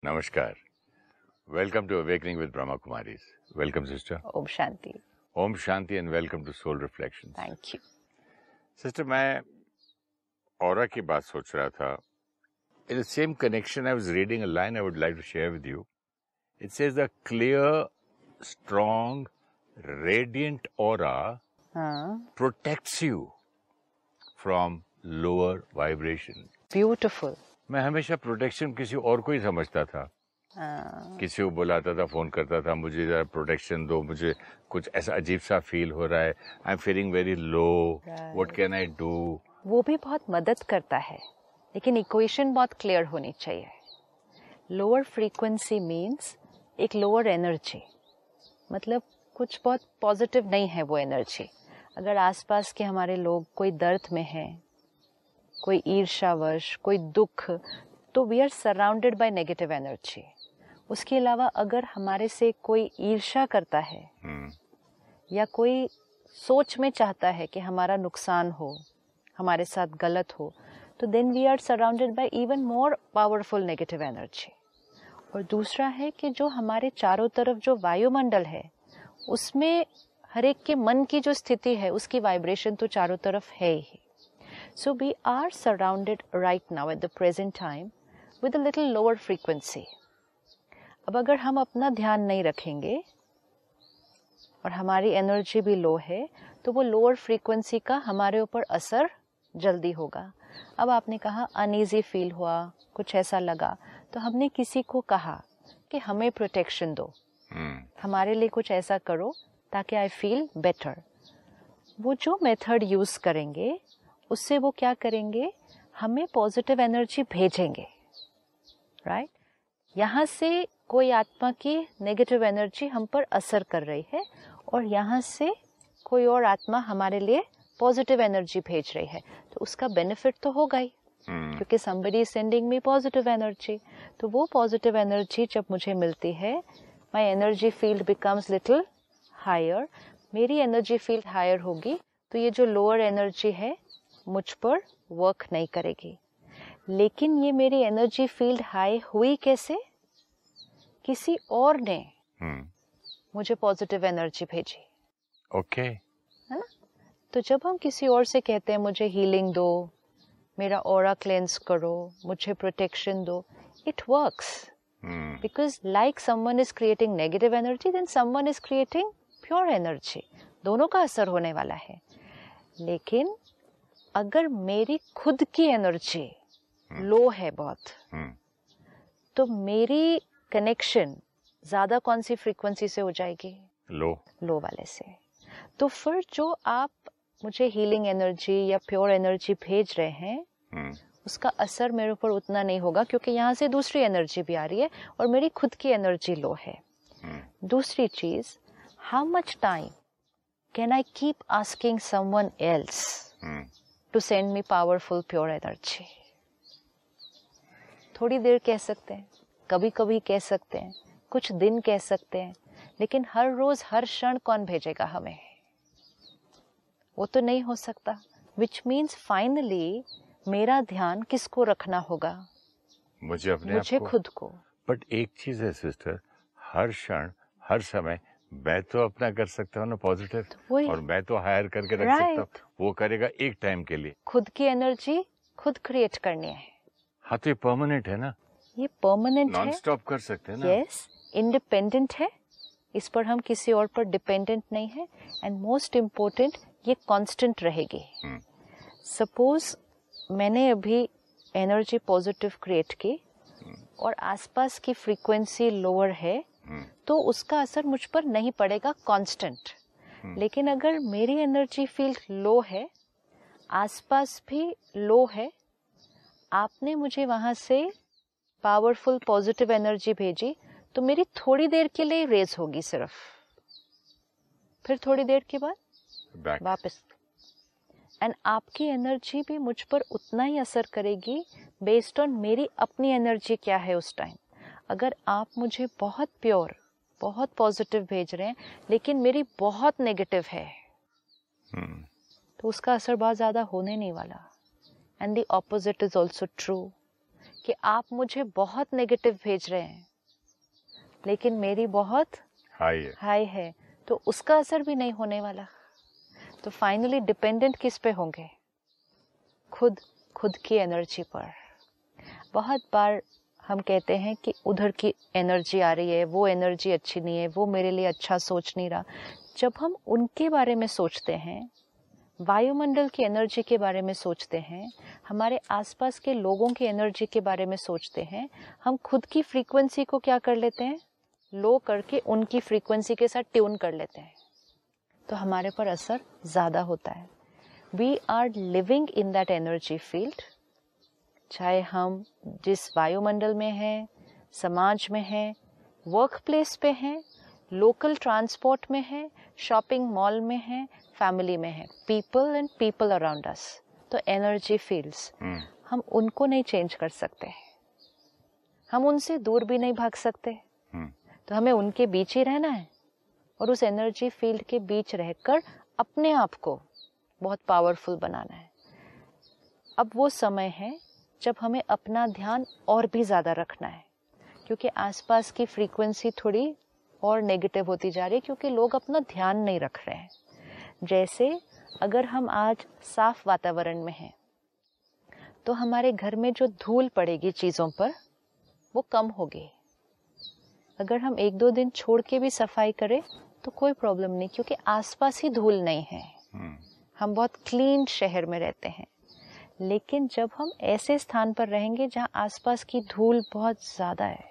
Namaskar. Welcome to Awakening with Brahma Kumaris. Welcome, sister. Om Shanti. Om Shanti and welcome to Soul Reflections. Thank you. Sister, मैं aura की बात सोच रहा था. In the same connection, I was reading a line I would like to share with you. It says the clear, strong, radiant aura हाँ, protects you from lower vibration. beautiful. मैं हमेशा protection किसी और को ही समझता था। हाँ, किसी को बुलाता था फ़ोन करता था मुझे जरा प्रोटेक्शन दो मुझे कुछ ऐसा अजीब सा फील हो रहा है। I am feeling very low what can I do वो भी बहुत मदद करता है लेकिन इक्वेशन बहुत क्लियर होनी चाहिए। लोअर फ्रीक्वेंसी मींस एक लोअर एनर्जी मतलब कुछ बहुत पॉजिटिव नहीं है वो एनर्जी अगर आसपास के हमारे लोग कोई दर्द में हैं कोई ईर्षावश कोई दुख तो we are surrounded by negative energy उसके अलावा अगर हमारे से कोई ईर्षा करता है या कोई सोच में चाहता है कि हमारा नुकसान हो हमारे साथ गलत हो तो then we are surrounded by even more powerful negative energy और दूसरा है कि जो हमारे चारों तरफ़ जो वायुमंडल है उसमें हर एक के मन की जो स्थिति है उसकी वाइब्रेशन तो चारों तरफ़ है ही। So we are surrounded right now at the present time with a little lower frequency अब अगर हम अपना ध्यान नहीं रखेंगे और हमारी एनर्जी भी लो है तो वो लोअर फ्रीक्वेंसी का हमारे ऊपर असर जल्दी होगा। अब आपने कहा अनईजी फील हुआ कुछ ऐसा लगा तो हमने किसी को कहा कि हमें प्रोटेक्शन दो। हमारे लिए कुछ ऐसा करो ताकि आई फील बेटर वो जो मेथड यूज़ करेंगे उससे वो क्या करेंगे? हमें पॉजिटिव एनर्जी भेजेंगे राइट यहाँ से कोई आत्मा की नेगेटिव एनर्जी हम पर असर कर रही है और यहाँ से कोई और आत्मा हमारे लिए पॉजिटिव एनर्जी भेज रही है। तो उसका बेनिफिट तो होगा ही क्योंकि somebody is sending me positive energy तो वो पॉजिटिव एनर्जी जब मुझे मिलती है my energy field becomes little higher मेरी एनर्जी फ़ील्ड हायर होगी तो ये जो लोअर एनर्जी है मुझ पर वर्क नहीं करेगी। लेकिन ये मेरी एनर्जी फ़ील्ड हाई हुई कैसे? किसी और ने hmm. मुझे पॉजिटिव एनर्जी भेजी। ओके है ना? तो जब हम किसी और से कहते हैं मुझे हीलिंग दो मेरा ऑरा क्लेंस करो मुझे प्रोटेक्शन दो it works because like someone is creating negative energy then someone is creating pure energy दोनों का असर होने वाला है। लेकिन अगर मेरी खुद की एनर्जी लो है बहुत तो मेरी कनेक्शन ज़्यादा कौन सी फ्रीक्वेंसी से हो जाएगी? लो। लो वाले से। तो फिर जो आप मुझे हीलिंग एनर्जी या प्योर एनर्जी भेज रहे हैं उसका असर मेरे ऊपर उतना नहीं होगा क्योंकि यहाँ से दूसरी एनर्जी भी आ रही है और मेरी खुद की एनर्जी लो है। दूसरी चीज़ how much time can I keep asking someone else to send me powerful pure energy थोड़ी देर कह सकते हैं कभी कभी कह सकते हैं कुछ दिन कह सकते हैं लेकिन हर रोज हर क्षण कौन भेजेगा हमें? वो तो नहीं हो सकता। विच मीन्स फाइनली मेरा ध्यान किसको रखना होगा? मुझे अपने मुझे खुद को। बट एक चीज़ है सिस्टर हर क्षण हर समय मैं तो अपना कर सकता हूँ ना पॉजिटिव वही। और मैं तो हायर करके रख Right. सकता हूँ। वो करेगा एक टाइम के लिए। खुद की एनर्जी खुद क्रिएट करनी है। हाँ तो ये परमानेंट है ना? ये परमानेंट नॉन स्टॉप कर सकते हैं ना? यस इंडिपेंडेंट है। इस पर हम किसी और पर डिपेंडेंट नहीं है। एंड मोस्ट इम्पोर्टेंट ये कांस्टेंट रहेगी। हम्म। सपोज़ मैंने अभी एनर्जी पॉजिटिव क्रिएट की और आसपास की फ्रीक्वेंसी लोअर है। हम्म, तो उसका असर मुझ पर नहीं पड़ेगा कांस्टेंट लेकिन अगर मेरी एनर्जी फ़ील्ड लो है आसपास भी लो है आपने मुझे वहाँ से पावरफुल पॉजिटिव एनर्जी भेजी तो मेरी थोड़ी देर के लिए रेज होगी सिर्फ़। फिर थोड़ी देर के बाद. वापस। एंड आपकी एनर्जी भी मुझ पर उतना ही असर करेगी बेस्ड ऑन मेरी अपनी एनर्जी क्या है उस टाइम अगर आप मुझे बहुत प्योर बहुत पॉजिटिव भेज रहे हैं लेकिन मेरी बहुत नेगेटिव है। हम्म, तो उसका असर बहुत ज़्यादा होने नहीं वाला। And the opposite is also true कि आप मुझे बहुत नेगेटिव भेज रहे हैं लेकिन मेरी बहुत हाई है। हाई है तो उसका असर भी नहीं होने वाला। तो फाइनली डिपेंडेंट किस पे होंगे? खुद खुद की एनर्जी पर। बहुत बार हम कहते हैं कि उधर की एनर्जी आ रही है, वो एनर्जी अच्छी नहीं है, वो मेरे लिए अच्छा सोच नहीं रहा। जब हम उनके बारे में सोचते हैं, वायुमंडल की एनर्जी के बारे में सोचते हैं, हमारे आसपास के लोगों की एनर्जी के बारे में सोचते हैं, हम खुद की फ्रीक्वेंसी को क्या कर लेते हैं? लो करके उनकी फ्रीक्वेंसी के साथ ट्यून कर लेते हैं। तो हमारे पर असर ज़्यादा होता है। We are living in that energy field चाहे हम जिस वायुमंडल में हैं समाज में हैं वर्क प्लेस पे हैं लोकल ट्रांसपोर्ट में हैं शॉपिंग मॉल में हैं फैमिली में हैं people and people around us तो एनर्जी फील्ड्स हम्म, हम उनको नहीं चेंज कर सकते हैं। हम उनसे दूर भी नहीं भाग सकते। हम्म, तो हमें उनके बीच ही रहना है और उस एनर्जी फ़ील्ड के बीच रहकर अपने आप को बहुत पावरफुल बनाना है। अब वो समय है जब हमें अपना ध्यान और भी ज़्यादा रखना है क्योंकि आसपास की फ्रीक्वेंसी थोड़ी और नेगेटिव होती जा रही है क्योंकि लोग अपना ध्यान नहीं रख रहे हैं। जैसे अगर हम आज साफ़ वातावरण में हैं तो हमारे घर में जो धूल पड़ेगी चीज़ों पर वो कम होगी। अगर हम एक दो दिन छोड़ के भी सफ़ाई करें तो कोई प्रॉब्लम नहीं क्योंकि आसपास ही धूल नहीं है। हम्म, हम बहुत क्लीन शहर में रहते हैं। लेकिन जब हम ऐसे स्थान पर रहेंगे जहाँ आसपास की धूल बहुत ज़्यादा है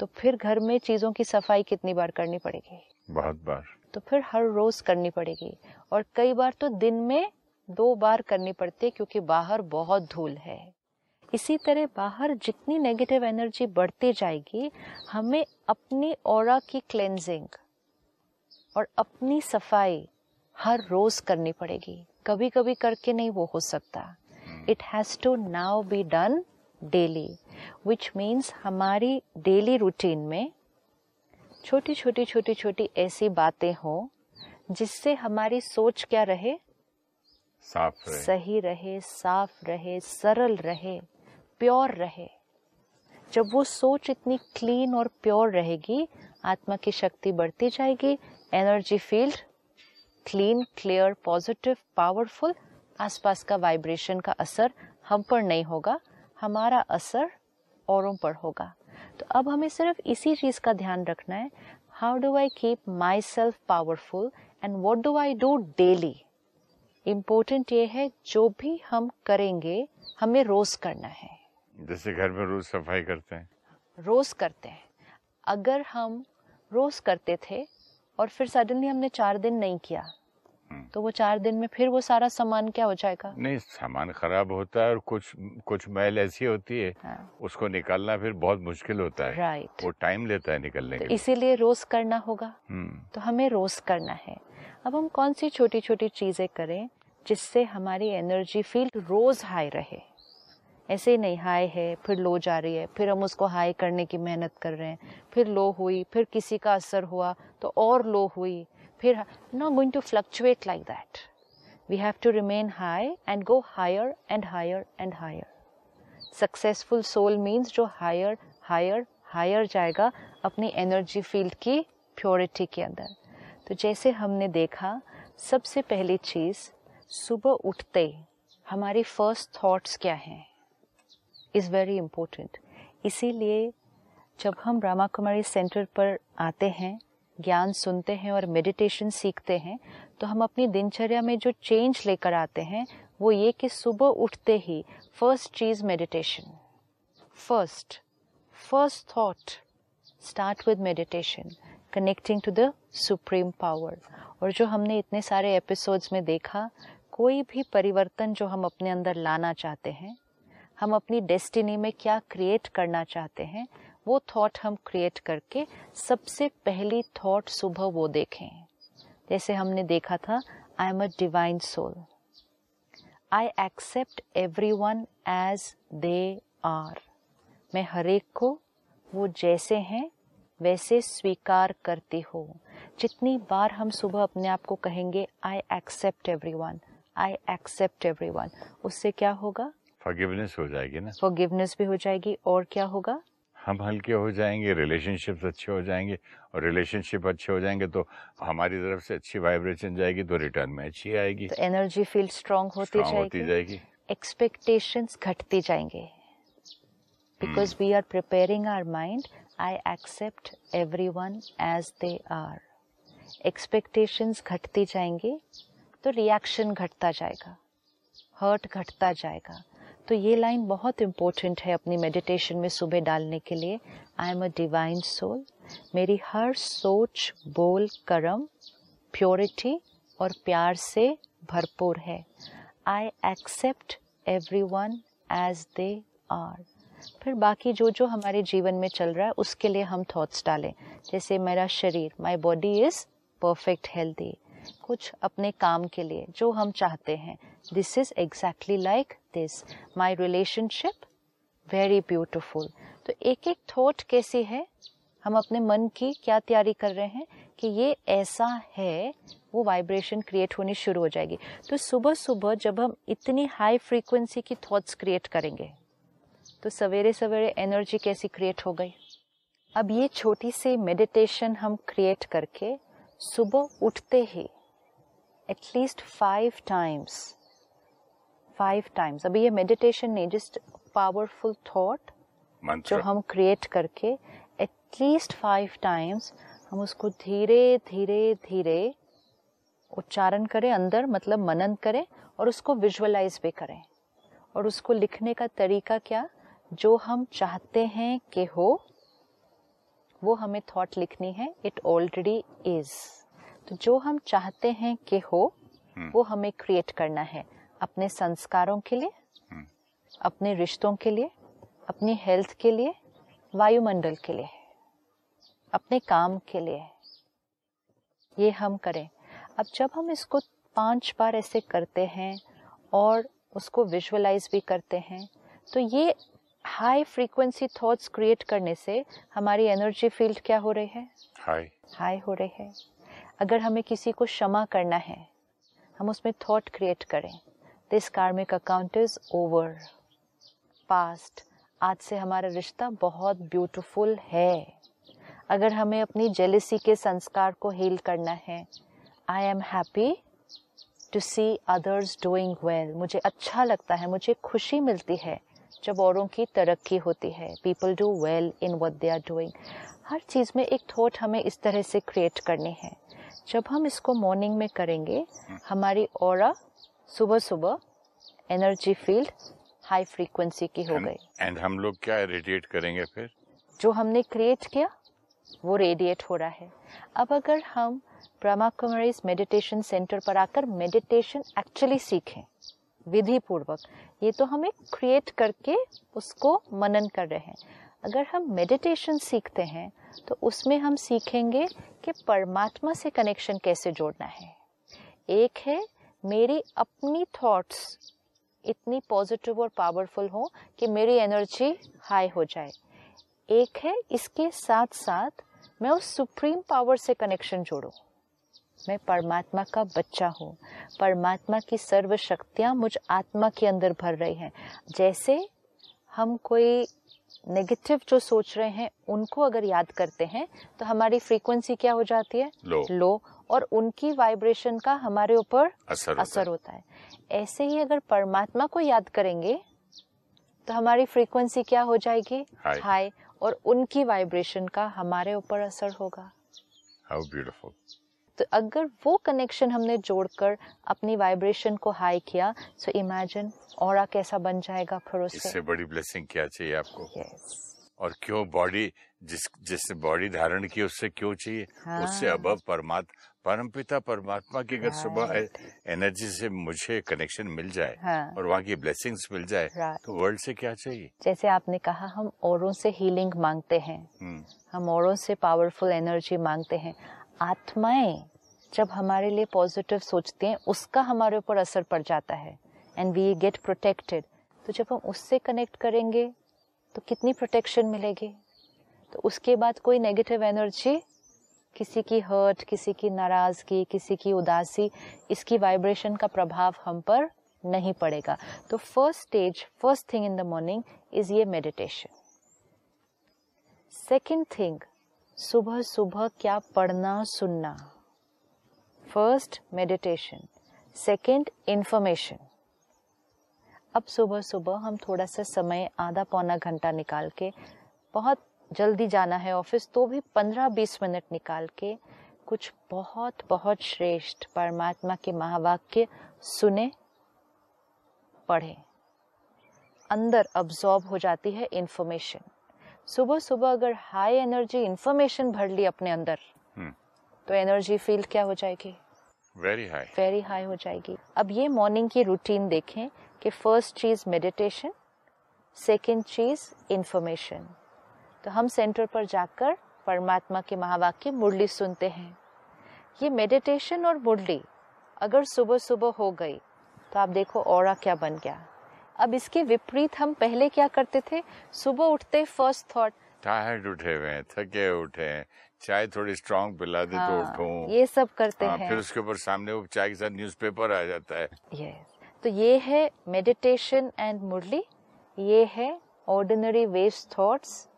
तो फिर घर में चीज़ों की सफ़ाई कितनी बार करनी पड़ेगी? बहुत बार। तो फिर हर रोज करनी पड़ेगी। और कई बार तो दिन में दो बार करनी पड़ती है क्योंकि बाहर बहुत धूल है। इसी तरह बाहर जितनी नेगेटिव एनर्जी बढ़ती जाएगी हमें अपनी ओरा की क्लेंजिंग और अपनी सफ़ाई हर रोज करनी पड़ेगी। कभी कभी करके नहीं वो हो सकता। It has to now be done daily which means हमारी डेली रूटीन में छोटी छोटी छोटी छोटी ऐसी बातें हों जिससे हमारी सोच क्या रहे? साफ़ रहे। सही रहे साफ़ रहे सरल रहे प्योर रहे। जब वो सोच इतनी क्लीन और प्योर रहेगी आत्मा की शक्ति बढ़ती जाएगी energy field clean clear positive powerful आसपास का वाइब्रेशन का असर हम पर नहीं होगा हमारा असर औरों पर होगा। तो अब हमें सिर्फ़ इसी चीज़ का ध्यान रखना है। How do I keep myself powerful and what do I do daily important ये है जो भी हम करेंगे हमें रोज करना है। जैसे घर में रोज सफ़ाई करते हैं। रोज करते हैं। अगर हम रोज करते थे और फिर सडनली हमने चार दिन नहीं किया। हम्म। तो वो चार दिन में फिर वो सारा सामान क्या हो जाएगा? नहीं सामान खराब होता है और कुछ कुछ मैल ऐसी होती है हाँ, उसको निकालना फिर बहुत मुश्किल होता है। राइट वो टाइम लेता है निकलने तो के इसीलिए रोज करना होगा। हम्म, तो हमें रोज करना है। अब हम कौन सी छोटी छोटी चीज़ें करें जिससे हमारी एनर्जी फ़ील्ड रोज हाई रहे? ऐसे ही नहीं हाई है, फिर लो जा रही है, फिर हम उसको हाई करने की मेहनत कर रहे हैं, फिर लो हुई, फिर किसी का असर हुआ तो और लो हुई, फिर not going to fluctuate like that we have to remain high and go higher and higher and higher successful soul means जो हायर हायर हायर जाएगा अपनी एनर्जी फ़ील्ड की प्योरिटी के अंदर. तो जैसे हमने देखा, सबसे पहली चीज़, सुबह उठते हमारी फ़र्स्ट थॉट्स क्या हैं? इज़ वेरी इम्पोर्टेंट इसीलिए जब हम ब्रह्मा कुमारी सेंटर पर आते हैं, ज्ञान सुनते हैं और मेडिटेशन सीखते हैं तो हम अपनी दिनचर्या में जो चेंज लेकर आते हैं, वो ये कि सुबह उठते ही first cheese meditation first first thought start with meditation connecting to the supreme power और जो हमने इतने सारे एपिसोड्स में देखा, कोई भी परिवर्तन जो हम अपने अंदर लाना चाहते हैं हम अपनी डेस्टिनी में क्या क्रिएट करना चाहते हैं, वो थॉट हम क्रिएट करके सबसे पहली थॉट सुबह वो देखें। जैसे हमने देखा था I am a divine soul I accept everyone as they are मैं हरेक को वो जैसे हैं, वैसे स्वीकार करती हूँ। जितनी बार हम सुबह अपने आप को कहेंगे I accept everyone I accept everyone उससे क्या होगा? फॉरगिवनेस हो जाएगी ना? फॉरगिवनेस भी हो जाएगी और क्या होगा? हम हल्के हो जाएँगे रिलेशनशिप अच्छे हो जाएँगे और रिलेशनशिप अच्छे हो जाएँगे तो हमारी तरफ़ से अच्छी वाइब्रेशन जाएगी तो रिटर्न में अच्छी आएगी। तो एनर्जी फ़ील्ड स्ट्रांग होती Strong होती जाएगी जाएगी। एक्सपेक्टेशंस घटती जाएँगे। Because we are preparing our mind I accept everyone as they are expectations घटती जाएँगी तो रिएक्शन घटता जाएगा हर्ट घटता जाएगा। तो ये लाइन बहुत इम्पोर्टेंट है अपनी मेडिटेशन में सुबह डालने के लिए। I am a divine soul मेरी हर सोच, बोल, कर्म प्योरिटी और प्यार से भरपूर है। I accept everyone as they are फिर बाकी जो जो हमारे जीवन में चल रहा है, उसके लिए हम थॉट्स डालें। जैसे मेरा शरीर my body is perfect healthy कुछ अपने काम के लिए, जो हम चाहते हैं। This is exactly like this my relationship very beautiful तो एक एक थॉट कैसी है? हम अपने मन की क्या तैयारी कर रहे हैं कि ये ऐसा है, वो वाइब्रेशन क्रिएट होनी शुरू हो जाएगी। तो सुबह सुबह जब हम इतनी हाई फ्रीक्वेंसी की थॉट्स क्रिएट करेंगे तो सवेरे सवेरे एनर्जी कैसी क्रिएट हो गई? अब ये छोटी सी मेडिटेशन हम क्रिएट करके सुबह उठते ही at least five times five times अभी ये मेडिटेशन नहीं जस्ट पावरफुल थॉट जो हम क्रिएट करके एटलीस्ट फाइव टाइम्स हम उसको धीरे धीरे धीरे उच्चारण करें अंदर मतलब मनन करें और उसको विजुअलाइज भी करें। और उसको लिखने का तरीका क्या? जो हम चाहते हैं कि हो वो हमें थॉट लिखनी है इट ऑलरेडी इज़ तो जो हम चाहते हैं कि हो वो हमें क्रिएट करना है। अपने संस्कारों के लिए अपने रिश्तों के लिए अपनी हेल्थ के लिए वायुमंडल के लिए अपने काम के लिए। ये हम करें। अब जब हम इसको पाँच बार ऐसे करते हैं और उसको विजुअलाइज भी करते हैं तो ये हाई फ्रीक्वेंसी थॉट्स क्रिएट करने से हमारी एनर्जी फ़ील्ड क्या हो रही है? हाय हाई हो रही है। अगर हमें किसी को क्षमा करना है हम उसमें थॉट क्रिएट करें। This karmic account is over past आज से हमारा रिश्ता बहुत ब्यूटीफुल है। अगर हमें अपनी जेलिसी के संस्कार को हील करना है I am happy to see others doing well मुझे अच्छा लगता है मुझे खुशी मिलती है जब औरों की तरक्की होती है। People do well in what they are doing हर चीज़ में एक थॉट हमें इस तरह से क्रिएट करनी है। जब हम इसको मॉर्निंग में करेंगे हमारी और सुबह सुबह एनर्जी फ़ील्ड हाई फ्रीक्वेंसी की हो गई। एंड हम लोग क्या रेडिएट करेंगे फिर? जो हमने क्रिएट किया वो रेडिएट हो रहा है। अब अगर हम ब्रह्मा कुमारीज मेडिटेशन सेंटर पर आकर मेडिटेशन एक्चुअली सीखें विधि पूर्वक ये तो हम एक क्रिएट करके उसको मनन कर रहे हैं। अगर हम मेडिटेशन सीखते हैं तो उसमें हम सीखेंगे कि परमात्मा से कनेक्शन कैसे जोड़ना है। एक है मेरी अपनी थॉट्स इतनी पॉजिटिव और पावरफुल हो कि मेरी एनर्जी हाई हो जाए। एक है इसके साथ साथ मैं उस सुप्रीम पावर से कनेक्शन जोड़ूं। मैं परमात्मा का बच्चा हूँ। परमात्मा की सर्व शक्तियाँ मुझ आत्मा के अंदर भर रही हैं। जैसे हम कोई नेगेटिव जो सोच रहे हैं उनको अगर याद करते हैं तो हमारी फ्रीक्वेंसी क्या हो जाती है? लो लो और उनकी वाइब्रेशन का हमारे ऊपर असर होता असर है। होता है। ऐसे ही अगर परमात्मा को याद करेंगे तो हमारी फ्रीक्वेंसी क्या हो जाएगी? हाई और उनकी वाइब्रेशन का हमारे ऊपर असर होगा। हाउ ब्यूटीफुल तो अगर वो कनेक्शन हमने जोड़कर अपनी वाइब्रेशन को हाई किया सो इमेजिन और कैसा बन जाएगा फिर उससे इससे बड़ी ब्लेसिंग क्या चाहिए आपको? Yes. और क्यों बॉडी जिस जिसने बॉडी धारण की उससे क्यों चाहिए? हाँ। उससे अब परमात्मा परमपिता परमात्मा की अगर सुबह एनर्जी से मुझे कनेक्शन मिल जाए हाँ। और वहाँ की ब्लेसिंग्स मिल जाए तो वर्ल्ड से क्या चाहिए? जैसे आपने कहा हम औरों से हीलिंग मांगते हैं। हम्म, हम औरों से पावरफुल एनर्जी मांगते हैं। आत्माएँ जब हमारे लिए पॉजिटिव सोचती हैं उसका हमारे ऊपर असर पड़ जाता है। एंड वी गेट प्रोटेक्टेड तो जब हम उससे कनेक्ट करेंगे तो कितनी प्रोटेक्शन मिलेगी? तो उसके बाद कोई नेगेटिव एनर्जी किसी की हर्ट किसी की नाराज़गी, किसी की उदासी, इसकी वाइब्रेशन का प्रभाव हम पर नहीं पड़ेगा। तो first stage first thing in the morning is ये मेडिटेशन सेकेंड थिंग सुबह सुबह क्या पढ़ना, सुनना? फ़र्स्ट मेडिटेशन सेकेंड इंफॉर्मेशन अब सुबह सुबह हम थोड़ा सा समय आधा पौना घंटा निकाल के बहुत जल्दी जाना है ऑफ़िस तो भी पंद्रह बीस मिनट निकाल के कुछ बहुत बहुत श्रेष्ठ परमात्मा के महावाक्य सुने पढ़े। अंदर अब्जॉर्ब हो जाती है इन्फॉर्मेशन सुबह सुबह अगर हाई एनर्जी इन्फॉर्मेशन भर ली अपने अंदर हम्म। तो एनर्जी फ़ील्ड क्या हो जाएगी? वेरी हाई वेरी हाई हो जाएगी। अब ये मॉर्निंग की रूटीन देखें कि फ़र्स्ट चीज़ मेडिटेशन सेकंड चीज़ इंफॉर्मेशन तो हम सेंटर पर जाकर परमात्मा के महावाक्य मुरली सुनते हैं। ये मेडिटेशन और मुरली अगर सुबह सुबह हो गई तो आप देखो और क्या बन गया। अब इसके विपरीत हम पहले क्या करते थे? सुबह उठते फ़र्स्ट थॉट टायर्ड उठे हुए हैं थके उठे हैं चाय थोड़ी स्ट्रांग पिला दे तो हाँ, उठूं। ये सब करते हाँ, हैं। फिर उसके ऊपर सामने वो चाय के साथ न्यूज़पेपर आ जाता है। यस तो ये है मेडिटेशन एंड मुरली ये है ordinary waste thoughts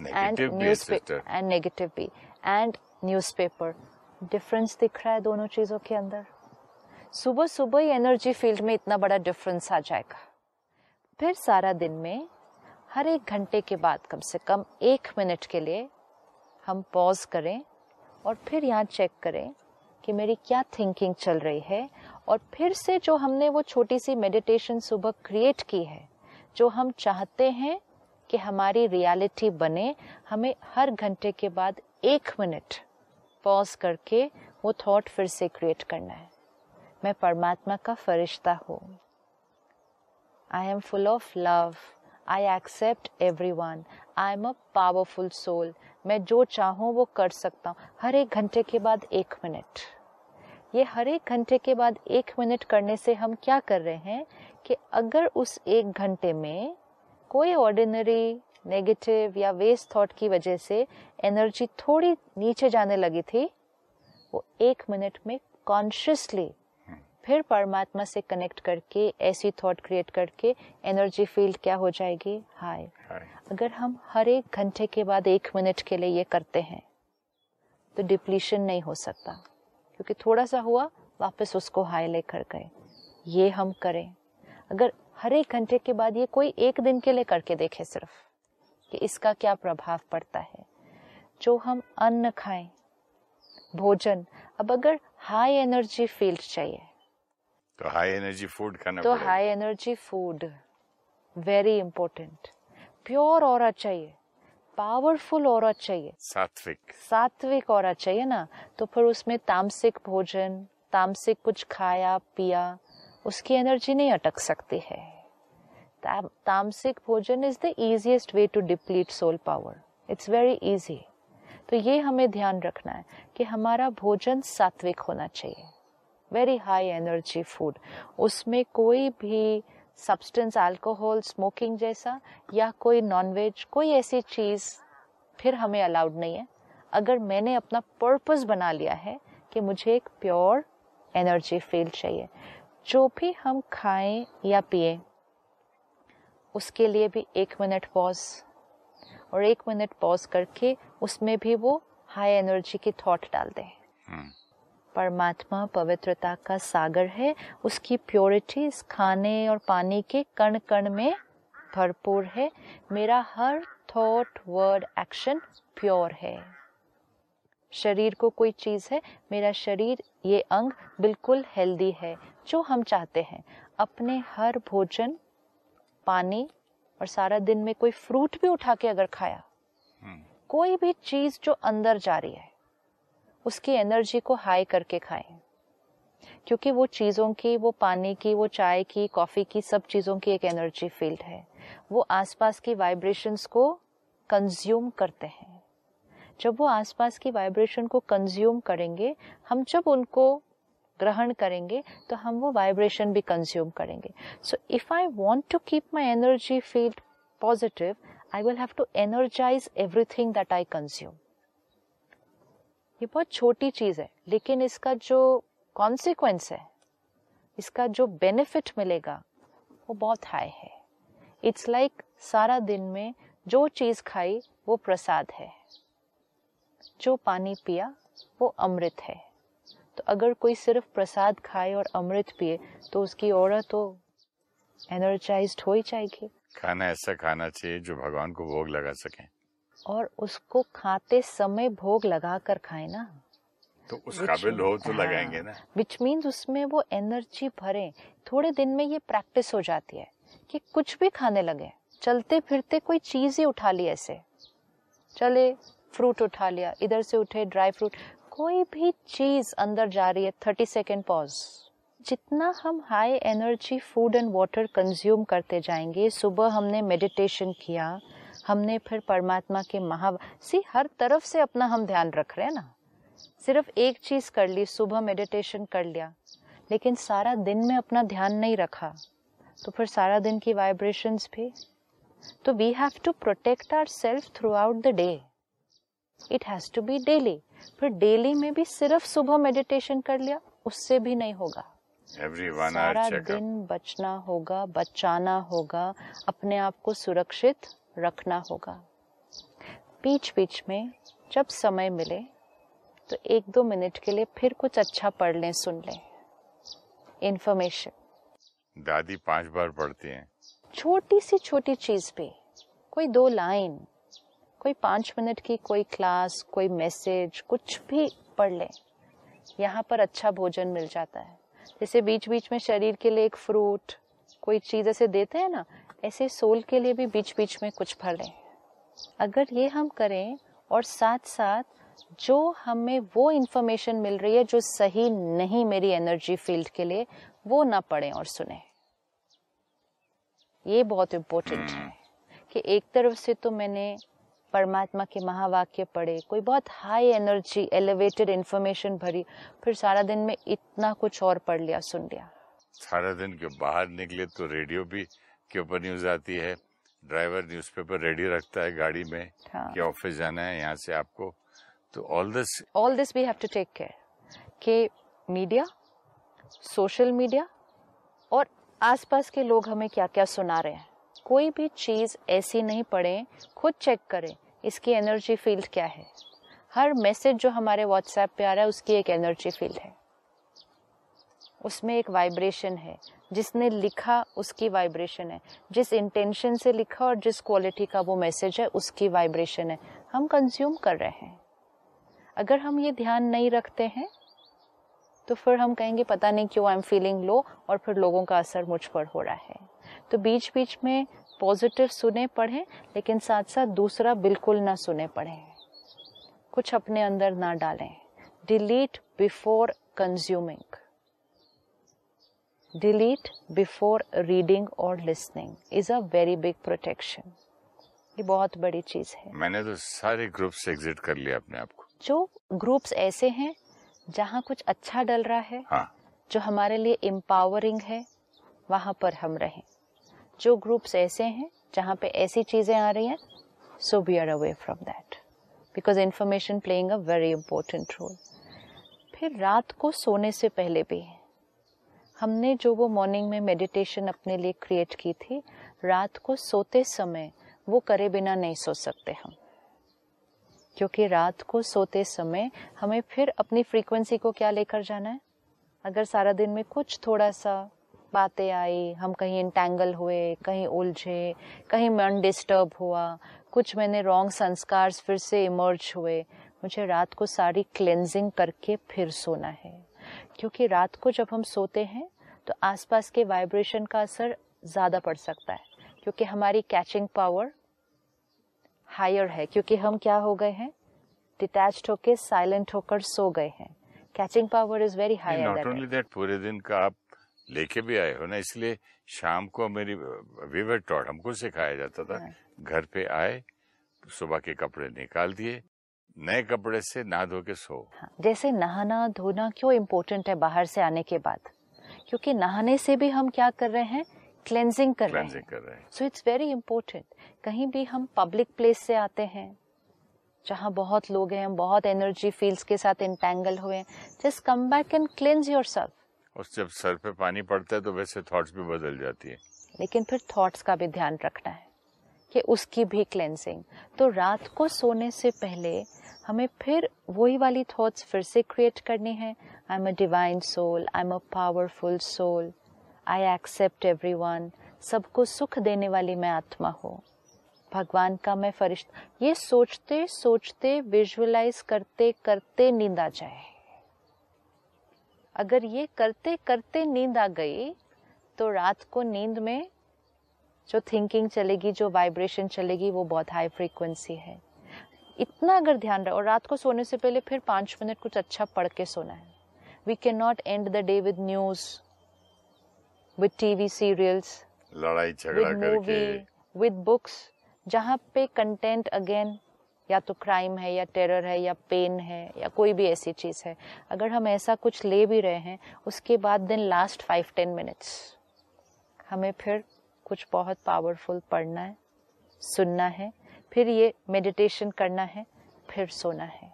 and and negative भी एंड न्यूज़पेपर डिफरेंस दिख रहा है दोनों चीज़ों के अंदर। सुबह सुबह ही एनर्जी फ़ील्ड में इतना बड़ा डिफरेंस आ जाएगा। फिर सारा दिन में हर एक घंटे के बाद कम से कम एक मिनट के लिए हम पॉज करें और फिर यहाँ चेक करें कि मेरी क्या थिंकिंग चल रही है और फिर से जो हमने वो छोटी सी मेडिटेशन सुबह क्रिएट की है, जो हम चाहते हैं कि हमारी रियलिटी बने, हमें हर घंटे के बाद एक मिनट पॉज करके वो थॉट फिर से क्रिएट करना है। मैं परमात्मा का फरिश्ता हूँ। I am full of love I accept everyone I am a powerful soul मैं जो चाहूँ वो कर सकता हूँ। हर एक घंटे के बाद एक मिनट। ये हर एक घंटे के बाद एक मिनट करने से हम क्या कर रहे हैं कि अगर उस एक घंटे में कोई ऑर्डिनरी नेगेटिव या वेस्ट थॉट की वजह से एनर्जी थोड़ी नीचे जाने लगी थी, वो एक मिनट में कॉन्शियसली फिर परमात्मा से कनेक्ट करके ऐसी थॉट क्रिएट करके एनर्जी फ़ील्ड क्या हो जाएगी? हाई हाय अगर हम हर एक घंटे के बाद एक मिनट के लिए ये करते हैं तो डिप्लीशन नहीं हो सकता। क्योंकि थोड़ा सा हुआ वापस उसको हाई लेकर गए। ये हम करें। अगर हर एक घंटे के बाद ये कोई एक दिन के लिए करके देखे सिर्फ़ कि इसका क्या प्रभाव पड़ता है। जो हम अन्न खाएँ भोजन अब अगर हाई एनर्जी फ़ील्ड चाहिए तो हाई एनर्जी फ़ूड खाना तो high energy food very important pure और चाहिए पावरफुल और चाहिए। सात्विक। सात्विक और चाहिए ना तो फिर उसमें तामसिक भोजन तामसिक कुछ खाया पिया उसकी एनर्जी नहीं अटक सकती है। ता- तामसिक भोजन is the easiest way to deplete soul power it's very easy तो ये हमें ध्यान रखना है कि हमारा भोजन सात्विक होना चाहिए। वेरी हाई एनर्जी फ़ूड उसमें कोई भी सब्सटेंस अल्कोहल स्मोकिंग जैसा या कोई नॉनवेज कोई ऐसी चीज़ फिर हमें अलाउड नहीं है। अगर मैंने अपना पर्पस बना लिया है कि मुझे एक प्योर एनर्जी फील चाहिए। जो भी हम खाएँ या पिए उसके लिए भी एक मिनट पॉज और एक मिनट पॉज करके उसमें भी वो हाई एनर्जी की थॉट डाल दें हम्म, परमात्मा पवित्रता का सागर है उसकी प्योरिटी इस खाने और पानी के कण कण में भरपूर है। मेरा हर थॉट वर्ड एक्शन प्योर है। शरीर को कोई चीज़ है मेरा शरीर ये अंग बिल्कुल हेल्दी है जो हम चाहते हैं। अपने हर भोजन पानी और सारा दिन में कोई फ्रूट भी उठा के अगर खाया हम्म, कोई भी चीज़ जो अंदर जा रही है उसकी एनर्जी को हाई करके खाएँ। क्योंकि वो चीज़ों की, वो पानी की, वो चाय की कॉफ़ी की, सब चीज़ों की एक एनर्जी फ़ील्ड है। वो आसपास की वाइब्रेशंस को कंज्यूम करते हैं। जब वो आसपास की वाइब्रेशन को कंज्यूम करेंगे, हम जब उनको ग्रहण करेंगे तो हम वो वाइब्रेशन भी कंज्यूम करेंगे। So if I want to keep my energy field positive I will have to energise everything that I consume ये बहुत छोटी चीज़ है, लेकिन इसका जो कॉन्सिक्वेंस है, इसका जो बेनिफिट मिलेगा, वो बहुत हाई है। इट्स लाइक like सारा दिन में जो चीज़ खाई, वो प्रसाद है। जो पानी पिया, वो अमृत है। तो अगर कोई सिर्फ़ प्रसाद खाए और अमृत पिए तो उसकी और तो एनर्जाइज हो ही जाएगी। खाना ऐसा खाना चाहिए जो भगवान को भोग लगा सके। और उसको खाते समय भोग लगा कर खाए ना। तो उस काबिल हो तो हाँ, लगाएँगे ना। विच मीन्स उसमें वो एनर्जी भरे। थोड़े दिन में ये प्रैक्टिस हो जाती है कि कुछ भी खाने लगे चलते फिरते कोई चीज़ ही उठा ली ऐसे। चले फ्रूट उठा लिया इधर से उठे ड्राई फ्रूट कोई भी चीज़ अंदर जा रही है थर्टी सेकेंड पॉज जितना हम high energy food and water consume करते जाएँगे सुबह हमने मेडिटेशन किया हमने फिर परमात्मा के महा सी हर तरफ़ से अपना हम ध्यान रख रहे हैं ना। सिर्फ़ एक चीज़ कर ली सुबह मेडिटेशन कर लिया लेकिन सारा दिन में अपना ध्यान नहीं रखा। तो फिर सारा दिन की वाइब्रेशंस भी। तो we have to protect our self throughout the day it has to be daily फिर डेली में भी सिर्फ़ सुबह मेडिटेशन कर लिया उससे भी नहीं होगा। सारा दिन बचना होगा बचाना होगा अपने आप को सुरक्षित रखना होगा। बीच बीच में जब समय मिले तो एक दो मिनट के लिए फिर कुछ अच्छा पढ़ लें सुन लें। इंफॉर्मेशन दादी पाँच बार पढ़ती हैं। छोटी सी छोटी चीज़ पे कोई दो लाइन कोई पाँच मिनट की कोई क्लास कोई मैसेज कुछ भी पढ़ लें। यहाँ पर अच्छा भोजन मिल जाता है। जैसे बीच बीच में शरीर के लिए एक फ्रूट कोई चीज़ ऐसे देते हैं ना ऐसे सोल के लिए भी बीच बीच में कुछ भर लें अगर ये हम करें और साथ साथ जो हमें वो इन्फॉर्मेशन मिल रही है जो सही नहीं मेरी एनर्जी फ़ील्ड के लिए, वो ना पढ़ें और सुने। ये बहुत इम्पोर्टेंट है कि एक तरफ़ से तो मैंने परमात्मा के महावाक्य पढ़े, कोई बहुत हाई एनर्जी एलिवेटेड इन्फॉर्मेशन भरी, फिर सारा दिन में इतना कुछ और पढ़ लिया, सुन लिया। सारा दिन के बाहर निकले तो रेडियो भी के ऊपर न्यूज़ आती है ड्राइवर न्यूज़पेपर रेडी रखता है गाड़ी में हाँ. कि ऑफ़िस जाना है यहाँ से आपको। तो all this all this we have to take care कि मीडिया सोशल मीडिया और आसपास के लोग हमें क्या क्या सुना रहे हैं। कोई भी चीज़ ऐसी नहीं पढ़े खुद चेक करें इसकी एनर्जी फ़ील्ड क्या है। हर मैसेज जो हमारे व्हाट्सएप पे आ रहा है उसकी एक एनर्जी फ़ील्ड है। उसमें एक वाइब्रेशन है। जिसने लिखा, उसकी वाइब्रेशन है। जिस इंटेंशन से लिखा और जिस क्वालिटी का वो मैसेज है, उसकी वाइब्रेशन है। हम कंज्यूम कर रहे हैं। अगर हम ये ध्यान नहीं रखते हैं तो फिर हम कहेंगे, पता नहीं क्यों आई एम फीलिंग लो और फिर लोगों का असर मुझ पर हो रहा है। तो बीच बीच में पॉजिटिव सुने, पढ़ें, लेकिन साथ साथ दूसरा बिल्कुल ना सुने, पढ़ें। कुछ अपने अंदर ना डालें। Delete before consuming delete before reading और listening is a very big protection ये बहुत बड़ी चीज़ है। मैंने तो सारे ग्रुप से एग्जिट कर लिया अपने आप को। जो ग्रुप्स ऐसे हैं जहाँ कुछ अच्छा डल रहा है हाँ. जो हमारे लिए एम्पावरिंग है वहाँ पर हम रहें। जो ग्रुप्स ऐसे हैं जहाँ पे ऐसी चीज़ें आ रही हैं so we are away from that because information playing a very important role फिर रात को सोने से पहले भी हमने जो वो मॉर्निंग में मेडिटेशन अपने लिए क्रिएट की थी, रात को सोते समय वो करे बिना नहीं सो सकते हम। क्योंकि रात को सोते समय हमें फिर अपनी फ्रीक्वेंसी को क्या लेकर जाना है? अगर सारा दिन में कुछ थोड़ा सा बातें आई, हम कहीं इंटेंगल हुए, कहीं उलझे, कहीं मन डिस्टर्ब हुआ, कुछ मैंने रॉन्ग संस्कार फिर से इमर्ज हुए, मुझे रात को सारी क्लेंजिंग करके फिर सोना है। क्योंकि रात को जब हम सोते हैं तो आसपास के वाइब्रेशन का असर ज़्यादा पड़ सकता है क्योंकि हमारी कैचिंग पावर हायर है क्योंकि हम क्या हो गए हैं? डिटैच्ड होकर साइलेंट होकर सो गए हैं। Catching power is very higher not only that पूरे दिन का आप लेके भी आए हो ना इसलिए शाम को मेरी विवर टॉट हमको सिखाया जाता था हाँ। घर पे आए सुबह के कपड़े निकाल दिए नए कपड़े से नहा धो के सो। हाँ, जैसे नहाना धोना क्यों इम्पोर्टेंट है बाहर से आने के बाद? क्योंकि नहाने से भी हम क्या कर रहे हैं? क्लेंजिंग कर रहे हैं। सो इट्स वेरी इंपॉर्टेंट कहीं भी हम पब्लिक प्लेस से आते हैं जहाँ बहुत लोग हैं बहुत एनर्जी फील्ड्स के साथ इंटेंगल हुए just come back and cleanse your self और जब सर पे पानी पड़ता है तो वैसे थॉट्स भी बदल जाती है। लेकिन फिर थॉट्स का भी ध्यान रखना है। कि उसकी भी क्लेंसिंग तो रात को सोने से पहले हमें फिर वही वाली थॉट्स फिर से क्रिएट करनी है। I am a divine soul I am a powerful soul I accept everyone सबको सुख देने वाली मैं आत्मा हूँ। भगवान का मैं फरिश्ता। ये सोचते सोचते विजुअलाइज करते करते नींद आ जाए। अगर ये करते करते नींद आ गई तो रात को नींद में जो थिंकिंग चलेगी जो वाइब्रेशन चलेगी वो बहुत हाई फ्रीक्वेंसी है। इतना अगर ध्यान रहे और रात को सोने से पहले फिर पाँच मिनट कुछ अच्छा पढ़ के सोना है। We can not end the day with news with TV serials लड़ाई झगड़ा करके। विद बुक्स जहाँ पे कंटेंट अगेन या तो क्राइम है या टेरर है या पेन है या कोई भी ऐसी चीज़ है। अगर हम ऐसा कुछ ले भी रहे हैं उसके बाद then last five ten minutes हमें फिर कुछ बहुत पावरफुल पढ़ना है, सुनना है, फिर ये मेडिटेशन करना है, फिर सोना है।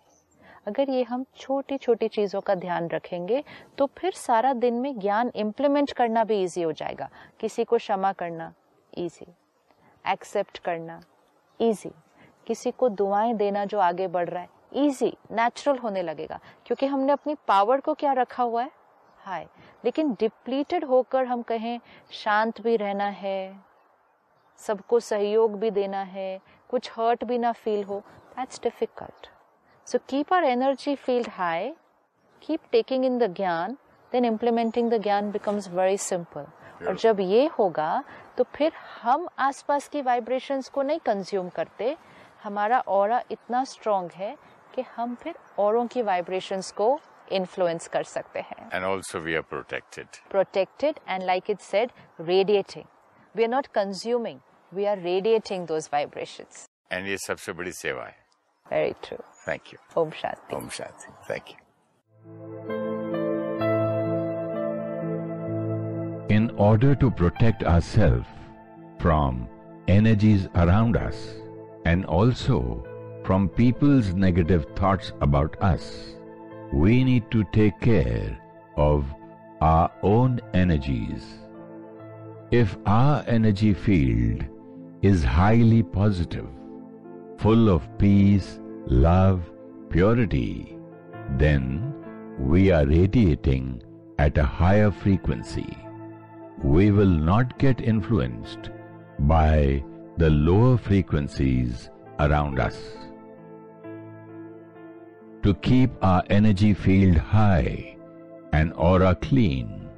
अगर ये हम छोटी छोटी चीज़ों का ध्यान रखेंगे तो फिर सारा दिन में ज्ञान इम्प्लीमेंट करना भी इजी हो जाएगा। किसी को क्षमा करना इजी एक्सेप्ट करना इजी किसी को दुआएँ देना जो आगे बढ़ रहा है इजी नेचुरल होने लगेगा, क्योंकि हमने अपनी पावर को क्या रखा हुआ है? हाय। लेकिन डिप्लीटेड होकर हम कहें शांत भी रहना है सबको सहयोग भी देना है कुछ हर्ट भी ना फील हो that's difficult so keep our energy field high keep taking in the gyan then implementing the gyan becomes very simple और जब ये होगा तो फिर हम आसपास की वाइब्रेशंस को नहीं कंज्यूम करते हमारा और इतना स्ट्रांग है कि हम फिर औरों की वाइब्रेशंस को इन्फ्लुएंस कर सकते हैं and also we are protected protected and like it said radiating we are not consuming we are radiating those vibrations and ये सबसे बड़ी सेवा है वेरी ट्रू थैंक यू ओम शांति ओम शांति thank you in order to protect ourselves from energies around us and also from people's negative thoughts about us, we need to take care of our own energies. If our energy field is highly positive, full of peace, love, purity, then we are radiating at a higher frequency we will not get influenced by the lower frequencies around us. To keep our energy field high and aura clean,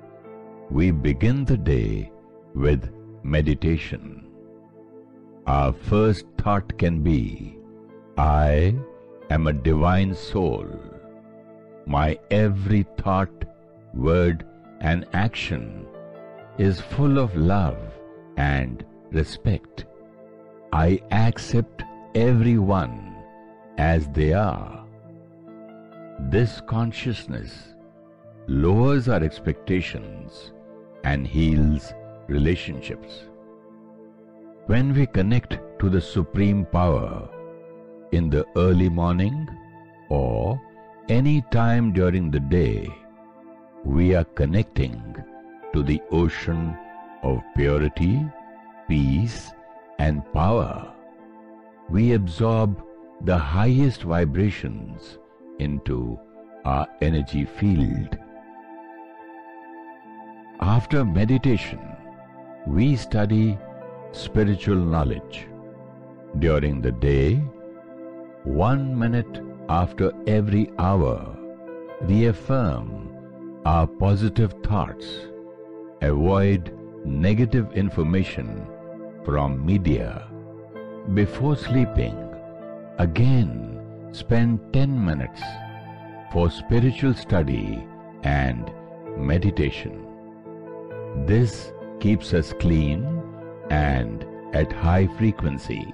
we begin the day with meditation. Our first thought can be, I am a divine soul. My every thought, word and action is full of love and respect. I accept everyone as they are. This consciousness lowers our expectations and heals relationships. When we connect to the Supreme Power in the early morning or any time during the day, we are connecting to the ocean of purity, peace, and power. We absorb the highest vibrations into our energy field. After meditation, we study spiritual knowledge. During the day, one minute after every hour, reaffirm our positive thoughts Avoid negative information from media. Before sleeping, again spend 10 minutes for spiritual study and meditation. This keeps us clean and at high frequency.